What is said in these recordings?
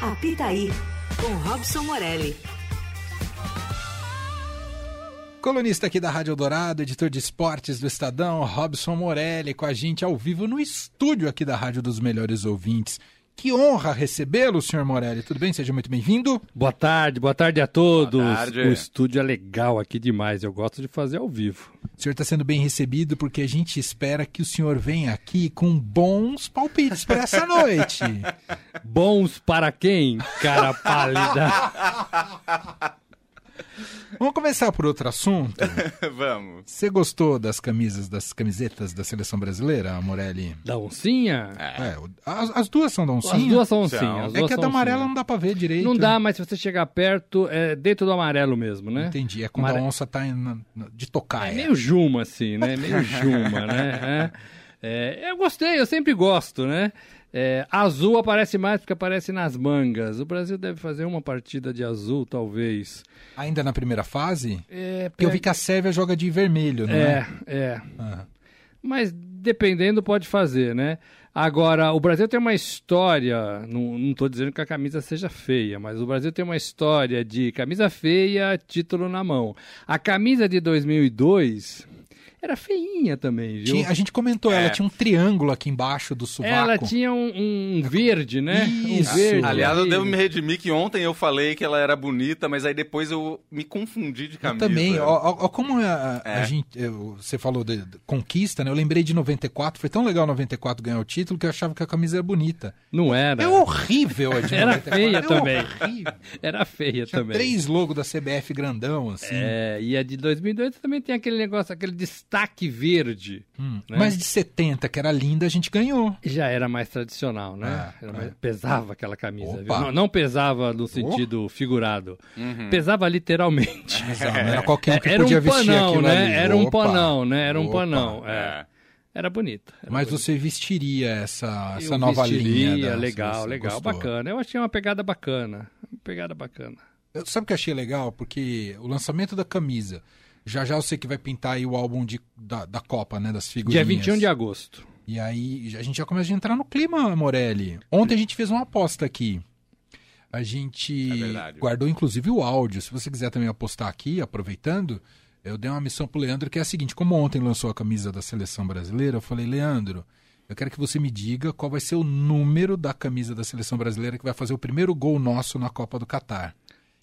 Apitaí, com Robson Morelli. Colunista aqui da Rádio Dourado, editor de esportes do Estadão, Robson Morelli, com a gente ao vivo no estúdio aqui da Rádio dos Melhores Ouvintes. Que honra recebê-lo, senhor Morelli. Tudo bem? Seja muito bem-vindo. Boa tarde, boa tarde a todos. Boa tarde. O estúdio é legal aqui demais. Eu gosto de fazer ao vivo. O senhor está sendo bem recebido porque a gente espera que o senhor venha aqui com bons palpites para essa noite. Bons para quem, cara pálida? Vamos começar por outro assunto. Vamos. Você gostou das camisas, das camisetas da seleção brasileira, Morelli? Da oncinha? É, as, as duas são da oncinha. As duas são oncinha. as É duas que a da amarela oncinha. não dá pra ver direito. Não dá, mas se você chegar perto, é dentro do amarelo mesmo, né? Entendi. É quando Amare- a onça tá em- de tocar. É meio Juma, assim, né? Meio Juma, né? É. É, eu gostei, eu sempre gosto, né? É, azul aparece mais porque aparece nas mangas. O Brasil deve fazer uma partida de azul, talvez. Ainda na primeira fase? É, Porque eu vi que a Sérvia joga de vermelho, não É, é? é. Ah. Mas dependendo, pode fazer, né? Agora, o Brasil tem uma história, não, tô dizendo que a camisa seja feia, mas o Brasil tem uma história de camisa feia, título na mão. A camisa de 2002 era feinha também, viu? Tinha- a gente comentou, ela É. tinha um triângulo aqui embaixo do sovaco. Ela tinha um, um verde, né? Isso. Um verde. Aliás, eu devo me redimir que ontem eu falei que ela era bonita, mas aí depois eu me confundi de Eu camisa. também, ó, ó, como a, É. gente, eu- você falou de, de conquista, né? Eu lembrei de 94, foi tão legal 94 ganhar o título que eu achava que a camisa era bonita. Não era. É horrível a de Era 94. feia é também. horrível. Era feia Tinha também. três logos da CBF grandão, assim. É, e a de 2002 também tem aquele negócio, aquele destaque verde. Hum. né? Mas de 70, que era linda, a gente ganhou. Já era mais tradicional, né? É, Era é. mais- Pesava aquela camisa. Não, não pesava no sentido figurado. Pesava literalmente. Exato, não era qualquer um que Era um podia vestir panão, né? ali. Era um Opa, panão, né? Era um opa. panão. É. É. Era bonita. Mas bonita. você vestiria essa, essa Eu nova vestiria, linha. da legal, legal, gostou? bacana. Eu achei uma pegada bacana. Uma pegada bacana. Eu- sabe o que eu achei legal? Porque o lançamento da camisa, já já eu sei que vai pintar aí o álbum de, da, da Copa, né? Das figurinhas. Dia 21 de agosto. E aí a gente já começa a entrar no clima, Morelli. Ontem a gente fez uma aposta aqui. A gente É guardou inclusive o áudio. Se você quiser também apostar aqui, aproveitando, eu dei uma missão pro Leandro que é a seguinte: como ontem lançou a camisa da seleção brasileira, eu falei, Leandro, eu quero que você me diga qual vai ser o número da camisa da seleção brasileira que vai fazer o primeiro gol nosso na Copa do Catar.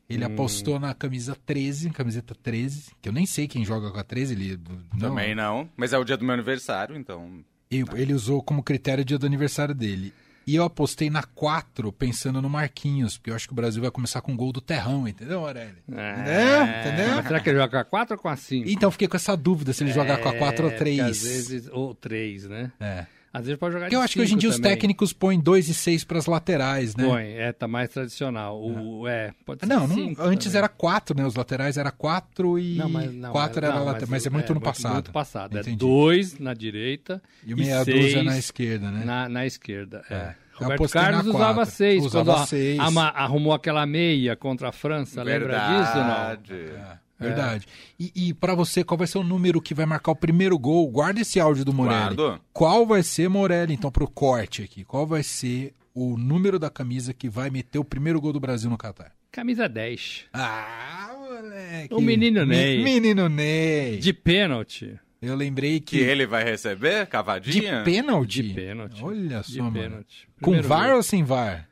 Ele apostou na camisa 13, camiseta 13, que eu nem sei quem joga com a 13. Ele, não, Também não. Mas é o dia do meu aniversário, então. e ele usou como critério o dia do aniversário dele. E eu apostei na 4 pensando no Marquinhos, porque eu acho que o Brasil vai começar com o gol do Terrão, entendeu, Aurélio? Entendeu? Entendeu? Mas será que ele joga com a 4 ou com a 5? Então eu fiquei com essa dúvida se ele jogar com a 4 ou 3. Às vezes, ou 3, né? É. Às vezes pode jogar Porque eu de acho que hoje em dia cinco os também. técnicos põem 2 e 6 para as laterais, né? Põe, é, tá mais tradicional. O, é, pode ser Não, não antes também. era 4, né? Os laterais era 4 e Não, mas, não, 4 mas- era não, lateral, mas, é muito no passado. Muito passado. É Entendi. dois na direita E meia seis dúzia na esquerda, né? na, na esquerda. É. É. Roberto Carlos usava seis Usava quando a- seis. ama- arrumou aquela meia contra a França. Lembra disso ou não? Verdade. É, verdade. E, e para você, qual vai ser o número que vai marcar o primeiro gol? Guarda esse áudio do Morelli. Guardo. Qual vai ser, Morelli, então, pro corte aqui? Qual vai ser o número da camisa que vai meter o primeiro gol do Brasil no Catar? Camisa 10. Ah, moleque. O menino Me- Ney. Menino Ney. De pênalti. Eu lembrei Que que... ele vai receber? De Cavadinha? pênalti? De pênalti. Olha De só, mano. pênalti. Com VAR gol. ou sem VAR?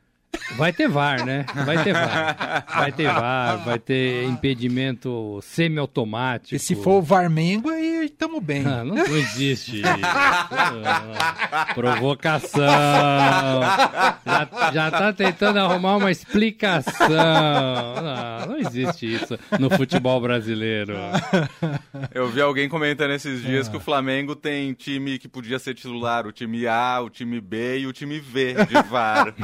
Vai ter VAR, né? Vai ter VAR. Vai ter VAR, vai ter impedimento semi-automático. E se for o Varmengo, aí tamo bem. Ah, não, não existe isso. Ah, Provocação. Já, já tá tentando arrumar uma explicação. Não, não existe isso no futebol brasileiro. Eu vi alguém comentando esses dias Ah. que o Flamengo tem time que podia ser titular, o time A, o time B e o time V de VAR.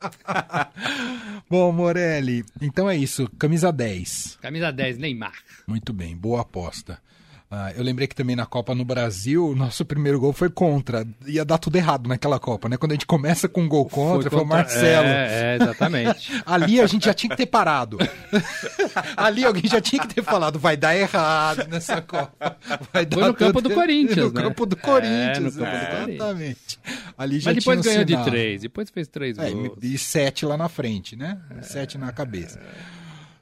Bom, Morelli, então é isso. Camisa 10. Camisa 10, Neymar. Muito bem, boa aposta. Ah, eu lembrei que também na Copa no Brasil, o nosso primeiro gol foi contra. Ia dar tudo errado naquela Copa, né? Quando a gente começa com um gol contra, foi, foi o Marcelo. É, é exatamente. Ali a gente já tinha que ter parado. Ali alguém já tinha que ter falado, vai dar errado nessa Copa. Vai foi no campo do Corinthians, no né? Campo do Corinthians, é, no campo é. do Corinthians. Exatamente. Ali já Mas depois tinha um ganhou sinal. de três, depois fez três É, gols. e sete lá na frente, né? Sete na cabeça.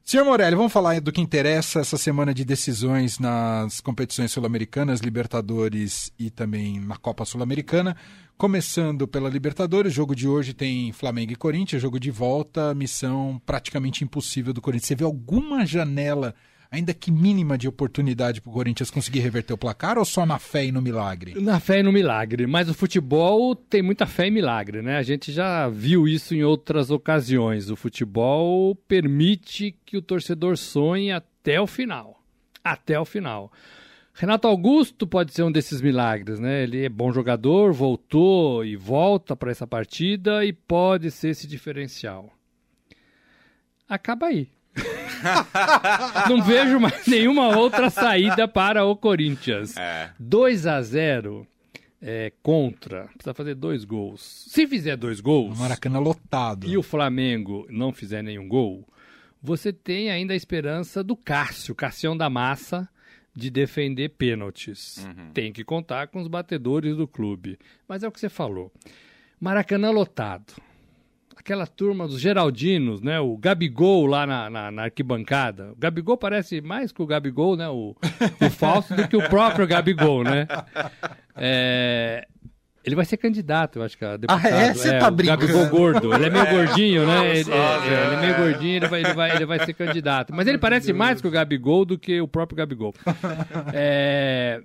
Senhor Morelli, vamos falar do que interessa essa semana de decisões nas competições sul-americanas, Libertadores e também na Copa Sul-Americana. Começando pela Libertadores, o jogo de hoje tem Flamengo e Corinthians, jogo de volta, missão praticamente impossível do Corinthians. Você vê alguma janela, ainda que mínima, de oportunidade para o Corinthians conseguir reverter o placar ou só na fé e no milagre? Na fé e no milagre, mas o futebol tem muita fé e milagre, né? A gente já viu isso em outras ocasiões. O futebol permite que o torcedor sonhe até o final. Até o final. Renato Augusto pode ser um desses milagres, né? Ele é bom jogador, voltou e volta para essa partida e pode ser esse diferencial. Acaba aí. Não vejo mais nenhuma outra saída para o Corinthians. É. 2 a 0 é, contra. Precisa fazer dois gols. Se fizer dois O gols Maracanã lotado. e o Flamengo não fizer nenhum gol, você tem ainda a esperança do Cássio, Cassião da Massa, de defender pênaltis. Tem que contar com os batedores do clube. Mas é o que você falou. Maracanã lotado. Aquela turma dos Geraldinos, né? O Gabigol lá na, na, na arquibancada. O Gabigol parece mais que o Gabigol, né? O, o falso do que o próprio Gabigol, né? É, Ele vai ser candidato, eu acho que a deputado. é? Você tá o brincando? Gabigol gordo. Ele é meio gordinho, né? Ele, é, é, ele é meio gordinho, ele vai, ele, vai, ele vai ser candidato. Mas ele parece mais com o Gabigol do que o próprio Gabigol. É,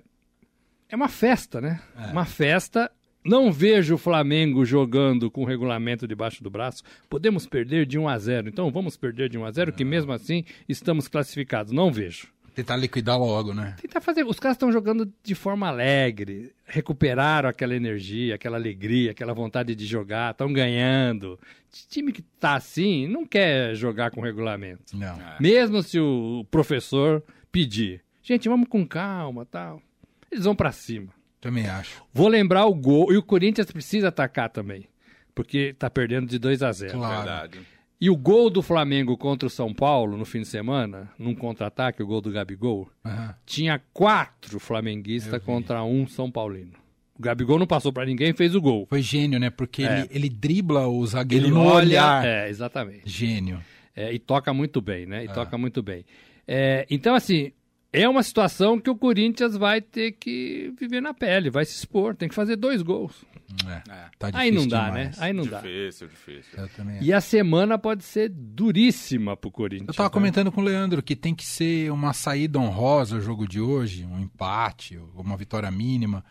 é uma festa, né? Uma festa. Não vejo o Flamengo jogando com o regulamento debaixo do braço. Podemos perder de 1 a 0. Então vamos perder de 1 a 0, que mesmo assim estamos classificados. Não vejo. Tentar liquidar logo, né? Tentar fazer. Os caras estão jogando de forma alegre, recuperaram aquela energia, aquela alegria, aquela vontade de jogar, estão ganhando. Time que tá assim não quer jogar com regulamento. Não. Mesmo se o professor pedir. Gente, vamos com calma, tal. Eles vão pra cima. Também acho. Vou lembrar o gol e o Corinthians precisa atacar também, porque tá perdendo de 2 a 0. Claro. Verdade. E o gol do Flamengo contra o São Paulo no fim de semana, num contra-ataque, o gol do Gabigol, Aham. tinha quatro flamenguistas contra um São Paulino. O Gabigol não passou pra ninguém e fez o gol. Foi gênio, né? Porque É. ele, ele dribla o zagueiro Ele no olha, olhar. é, exatamente. Gênio. É, e toca muito bem, né? E toca muito bem. É, então, assim, é uma situação que o Corinthians vai ter que viver na pele, vai se expor, tem que fazer dois gols. É, É. Tá Aí não difícil dá, demais. né? Aí não dá. difícil, difícil. Também E a semana pode ser duríssima pro Corinthians. Eu tava né? comentando com o Leandro que tem que ser uma saída honrosa o jogo de hoje, um empate, ou uma vitória mínima,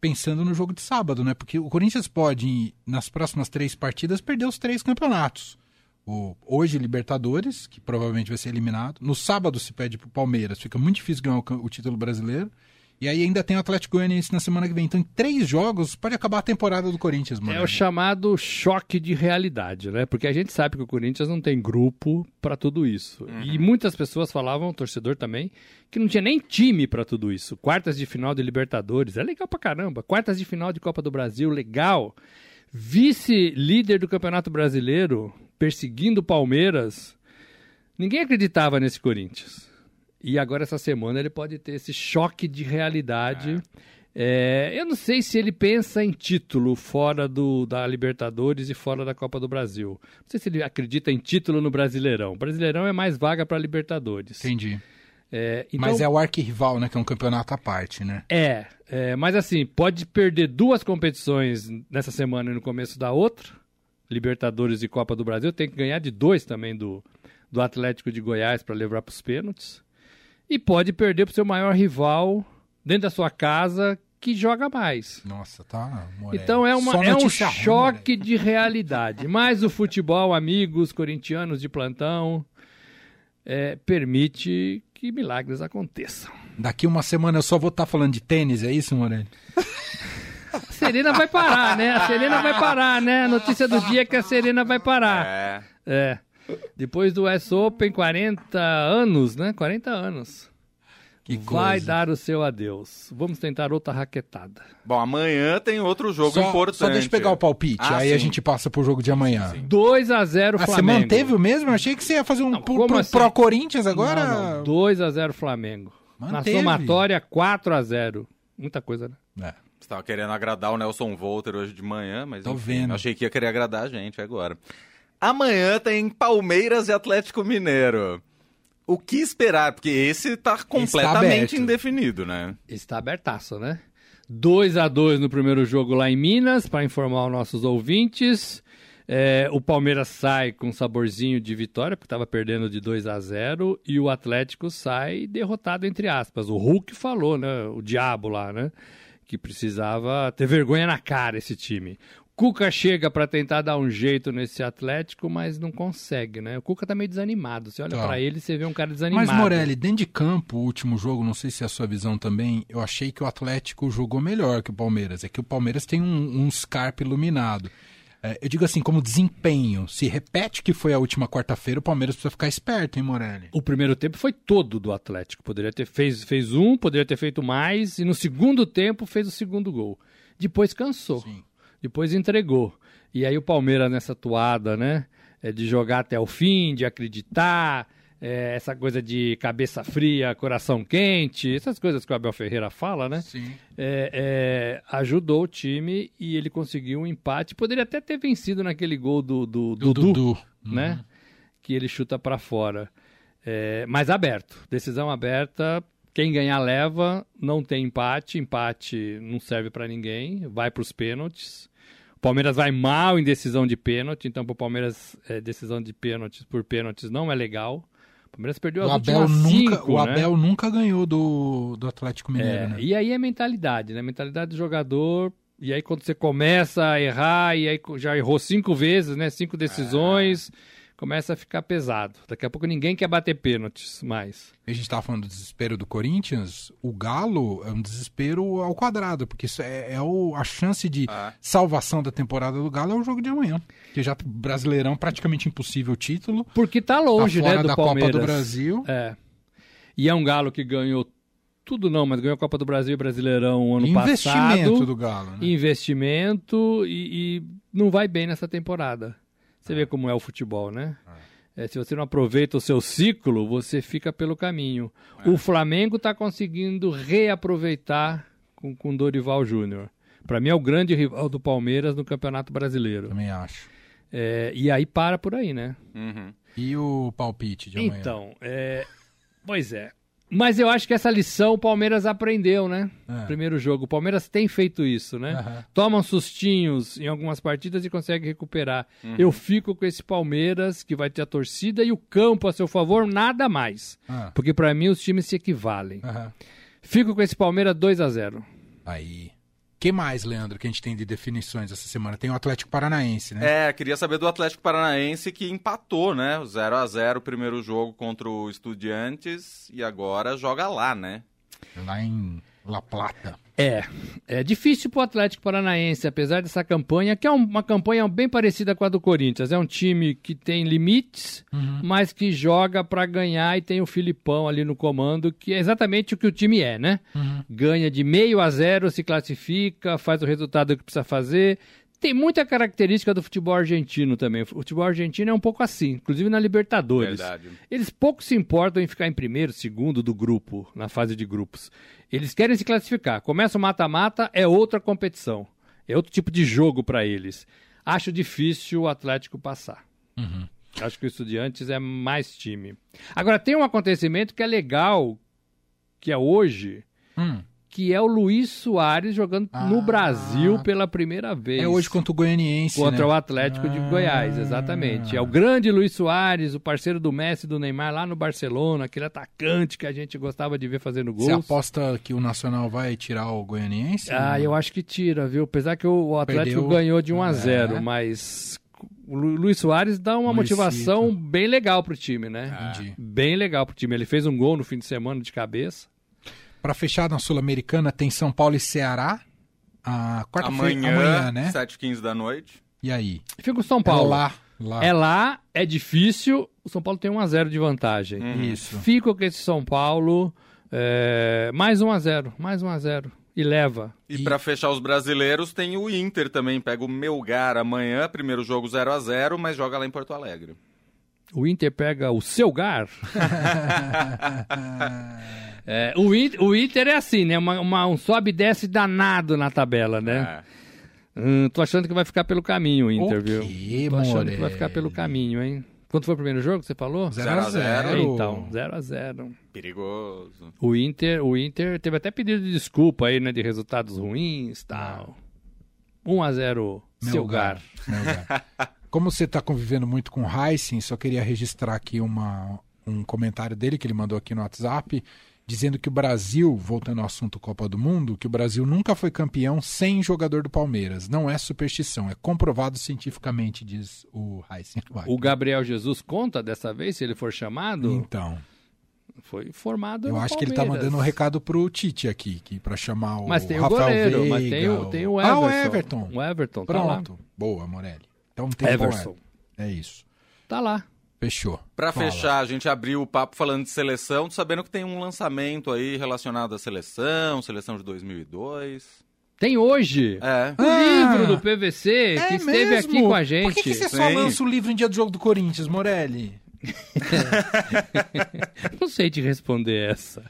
pensando no jogo de sábado, né? Porque o Corinthians pode, nas próximas três partidas, perder os três campeonatos. O, hoje, Libertadores, que provavelmente vai ser eliminado. No sábado se pede pro Palmeiras, fica muito difícil ganhar o, o título brasileiro. E aí ainda tem o Atlético Goianiense na semana que vem. Então, em três jogos, pode acabar a temporada do Corinthians, mano. É o chamado choque de realidade, né? Porque a gente sabe que o Corinthians não tem grupo para tudo isso. E muitas pessoas falavam, torcedor também, que não tinha nem time para tudo isso. Quartas de final de Libertadores, é legal pra caramba. Quartas de final de Copa do Brasil, legal. Vice-líder do Campeonato Brasileiro, perseguindo o Palmeiras. Ninguém acreditava nesse Corinthians. E agora, essa semana, ele pode ter esse choque de realidade. É, eu não sei se ele pensa em título fora do, da Libertadores e fora da Copa do Brasil. Não sei se ele acredita em título no Brasileirão. Brasileirão é mais vaga para Libertadores. Entendi. É, então, Mas é o arquirrival, né? Que é um campeonato à parte, né? é, é, mas assim, pode perder duas competições nessa semana e no começo da outra. Libertadores e Copa do Brasil. Tem que ganhar de dois também do, do Atlético de Goiás para levar para os pênaltis. E pode perder para o seu maior rival dentro da sua casa que joga mais. Nossa, tá. Morelli. Então é, uma, é um notícia ruim, choque de realidade. Mas o futebol, amigos corintianos de plantão, é, permite que milagres aconteçam. Daqui uma semana eu só vou estar falando de tênis, é isso, Morelli? A Serena vai parar, né? A Serena vai parar, né? A notícia do dia é que a Serena vai parar. É. É. Depois do US Open, 40 anos, né? 40 anos. Que vai coisa. dar o seu adeus. Vamos tentar outra raquetada. Bom, amanhã tem outro jogo Só, importante. só deixa eu pegar o palpite, Ah, aí a sim. gente passa pro jogo de amanhã. 2 a 0 Ah, você Flamengo. manteve o mesmo? Eu achei que você ia fazer um Não, pro, pro, assim? pro Corinthians agora. Não, não. 2 a 0 Flamengo. Manteve. Na somatória 4 a 0. Muita coisa, né? É. Você tava querendo agradar o Nelson Volter hoje de manhã, mas Tô enfim, vendo. achei que ia querer agradar a gente agora. Amanhã tem Palmeiras e Atlético Mineiro. O que esperar? Porque esse tá completamente indefinido, né? Está abertaço, né? 2 a 2 no primeiro jogo lá em Minas, para informar os nossos ouvintes. É, o Palmeiras sai com um saborzinho de vitória, porque estava perdendo de 2 a 0 e o Atlético sai derrotado, entre aspas. O Hulk falou, né? O diabo lá, né? Que precisava ter vergonha na cara esse time. Cuca chega para tentar dar um jeito nesse Atlético, mas não consegue, né? O Cuca tá meio desanimado. Você olha Tá. para ele você vê um cara desanimado. Mas, Morelli, dentro de campo, o último jogo, não sei se é a sua visão também, eu achei que o Atlético jogou melhor que o Palmeiras. É que o Palmeiras tem um, um Scarpa iluminado. É, eu digo assim, como desempenho, se repete que foi a última quarta-feira, o Palmeiras precisa ficar esperto, hein, Morelli? O primeiro tempo foi todo do Atlético. Poderia ter fez, fez um, poderia ter feito mais, e no segundo tempo fez o segundo gol. Depois cansou. Sim. Depois entregou. E aí o Palmeiras nessa toada, né? é, de jogar até o fim, de acreditar, é, essa coisa de cabeça fria, coração quente, essas coisas que o Abel Ferreira fala, né? Sim. é, é, ajudou o time e ele conseguiu um empate. Poderia até ter vencido naquele gol do, do, Do Dudu, Dudu. né? Que ele chuta para fora. É, mas aberto, decisão aberta. Quem ganhar leva, não tem empate. Empate não serve para ninguém, vai para os pênaltis. O Palmeiras vai mal em decisão de pênalti, então para o Palmeiras é, decisão de pênaltis por pênaltis não é legal. O Palmeiras perdeu O as Abel, nunca, cinco, o né? Abel nunca ganhou do, do Atlético Mineiro, É, né? E aí é mentalidade, né? Mentalidade do jogador. E aí quando você começa a errar, e aí já errou cinco vezes, né? Cinco decisões, começa a ficar pesado. Daqui a pouco ninguém quer bater pênaltis mais. A gente estava falando do desespero do Corinthians. O Galo é um desespero ao quadrado, porque isso é, é o- a chance de Ah. salvação da temporada do Galo é o jogo de amanhã. Que já Brasileirão praticamente impossível o título. Porque tá longe, tá fora né, do da Palmeiras. Copa do Brasil. É. E é um galo que ganhou tudo não, mas ganhou a Copa do Brasil e Brasileirão ano Investimento passado. do Galo, né? investimento e, e não vai bem nessa temporada. Você vê como é o futebol, né? É, se você não aproveita o seu ciclo, você fica pelo caminho. O Flamengo está conseguindo reaproveitar com, com Dorival Júnior. Para mim é o grande rival do Palmeiras no Campeonato Brasileiro. Também acho. É, e aí para por aí, né? Uhum. E o palpite de amanhã? Então, é, pois é. Mas eu acho que essa lição o Palmeiras aprendeu, né? É. Primeiro jogo. O Palmeiras tem feito isso, né? Aham. Toma sustinhos em algumas partidas e consegue recuperar. Eu fico com esse Palmeiras que vai ter a torcida e o campo a seu favor, nada mais. Ah, Porque pra mim os times se equivalem. Fico com esse Palmeiras 2 a 0 Aí. Que mais, Leandro, que a gente tem de definições essa semana? Tem o Atlético Paranaense, né? É, queria saber do Atlético Paranaense que empatou, né? O 0 a 0 o primeiro jogo contra o Estudiantes e agora joga lá, né? Lá em La Plata. É, é difícil pro Atlético Paranaense, apesar dessa campanha, que é um- uma campanha bem parecida com a do Corinthians. É um time que tem limites, mas que joga pra ganhar e tem o Filipão ali no comando, que é exatamente o que o time é, né? Ganha de meio a zero, se classifica, faz o resultado que precisa fazer. Tem muita característica do futebol argentino também. O futebol argentino é um pouco assim, inclusive na Libertadores. Verdade. Eles pouco se importam em ficar em primeiro, segundo do grupo, na fase de grupos. Eles querem se classificar. Começa o mata-mata, é outra competição. É outro tipo de jogo para eles. Acho difícil o Atlético passar. Acho que o Estudiantes é mais time. Agora, tem um acontecimento que é legal, que é hoje, Hum. Que é o Luiz Soares jogando Ah. no Brasil pela primeira vez. É hoje contra o Goianiense, Contra né? o Atlético de Ah. Goiás, exatamente. É o grande Luiz Soares, o parceiro do Messi e do Neymar lá no Barcelona, aquele atacante que a gente gostava de ver fazendo gols. Você aposta que o Nacional vai tirar o Goianiense? Ah, eu acho que tira, viu? Apesar que o Atlético Perdeu. ganhou de 1 a É. 0, mas o Lu- Luiz Soares dá uma Luizito. motivação bem legal pro time, né? Entendi. Bem legal pro time. Ele fez um gol no fim de semana de cabeça. Pra fechar na Sul-Americana, tem São Paulo e Ceará. A quarta-feira, Amanhã, amanhã, né? 7h15 da noite. E aí? Fica com o São Paulo. É lá. lá. É lá, é difícil. O São Paulo tem 1 a 0 de vantagem. Isso. Fico com esse São Paulo É, mais 1 a 0 mais 1 a 0 E leva. E, pra fechar os brasileiros, tem o Inter também. Pega o Melgar amanhã, primeiro jogo 0 a 0 mas joga lá em Porto Alegre. O Inter pega o Selgar. É, o, Inter, o Inter é assim, né? Uma, uma- um sobe e desce danado na tabela, né? É. Hum, tô achando que vai ficar pelo caminho o Inter, O viu? quê, Tô achando Morelli? que vai ficar pelo caminho, hein? Quanto foi o primeiro jogo que você falou? Zero a zero. zero. Então, 0 a 0 Perigoso. O Inter, o Inter teve até pedido de desculpa aí, né? De resultados ruins e tal. 1 a 0 Selgar. Melgar. Como você está convivendo muito com o Heisen, só queria registrar aqui uma, um comentário dele que ele mandou aqui no WhatsApp, dizendo que o Brasil, voltando ao assunto Copa do Mundo, que o Brasil nunca foi campeão sem jogador do Palmeiras. Não é superstição, é comprovado cientificamente, diz o Heisen. O Gabriel Jesus conta dessa vez, se ele for chamado? Então, Foi formado eu acho que ele está mandando um recado pro Tite aqui, que para chamar o Mas tem o Rafael goleiro, Veiga, mas tem o, tem o Ah, Everton. o Everton. O Everton, tá. Pronto. Boa, Morelli. Então tem Everson. É isso. Tá lá. Fechou. Pra Fala. fechar, a gente abriu o papo falando de seleção, sabendo que tem um lançamento aí relacionado à seleção, seleção de 2002. Tem hoje É. o Ah, livro do PVC que É esteve mesmo? aqui com a gente. Por que, que você só Sim. lança o livro em dia do jogo do Corinthians, Morelli? Não sei te responder essa.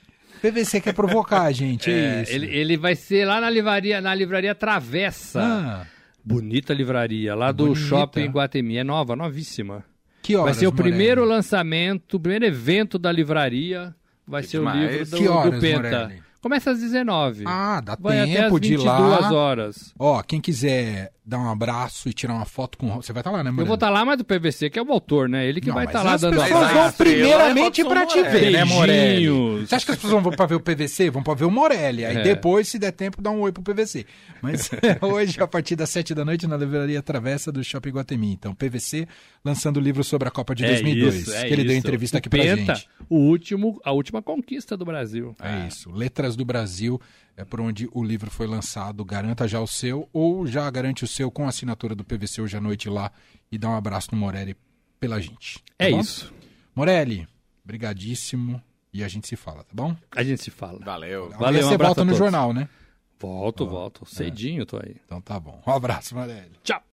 PVC quer provocar a gente, é, É, isso. ele, ele vai ser lá na livraria, na livraria Travessa. Ah, Bonita livraria, lá do Bonita. Shopping Guatemi. É nova, novíssima. Que horas, vai ser o Morelli? primeiro lançamento, o primeiro evento da livraria. Vai Que ser demais. o livro do, Que do horas, Penta. Morelli? Começa às 19. Ah, dá vai até às tempo de ir 22 lá. horas. Ó, quem quiser dar um abraço e tirar uma foto com... Você vai estar lá, né, Morelli? Eu vou estar lá, mas o PVC, que é o autor, né? Ele que Não, vai estar lá as dando pessoas abraço. vão A estrela primeiramente é pra te ver, né, Morelli? Beijinhos. Você acha que as pessoas vão pra ver o PVC? Vão pra ver o Morelli. Aí É. depois, se der tempo, dá um oi pro PVC. Mas hoje, a partir das 7 da noite, na livraria Travessa do Shopping Guatemi. Então, PVC lançando o livro sobre a Copa de 2002. É isso, é que ele deu isso. entrevista O aqui pra Penta, gente. O último, a última conquista do Brasil. É isso. Letras do Brasil é por onde o livro foi lançado. Garanta já o seu ou já garante o seu com a assinatura do PVC hoje à noite lá e dá um abraço no Morelli pela gente. tá É bom? isso. Morelli, brigadíssimo e a gente se fala, tá bom? A gente se fala. Valeu. Valeu, um você abraço volta no todos. jornal, né? Volto, volto. Cedinho tô aí. Então tá bom. Um abraço, Morelli. Tchau.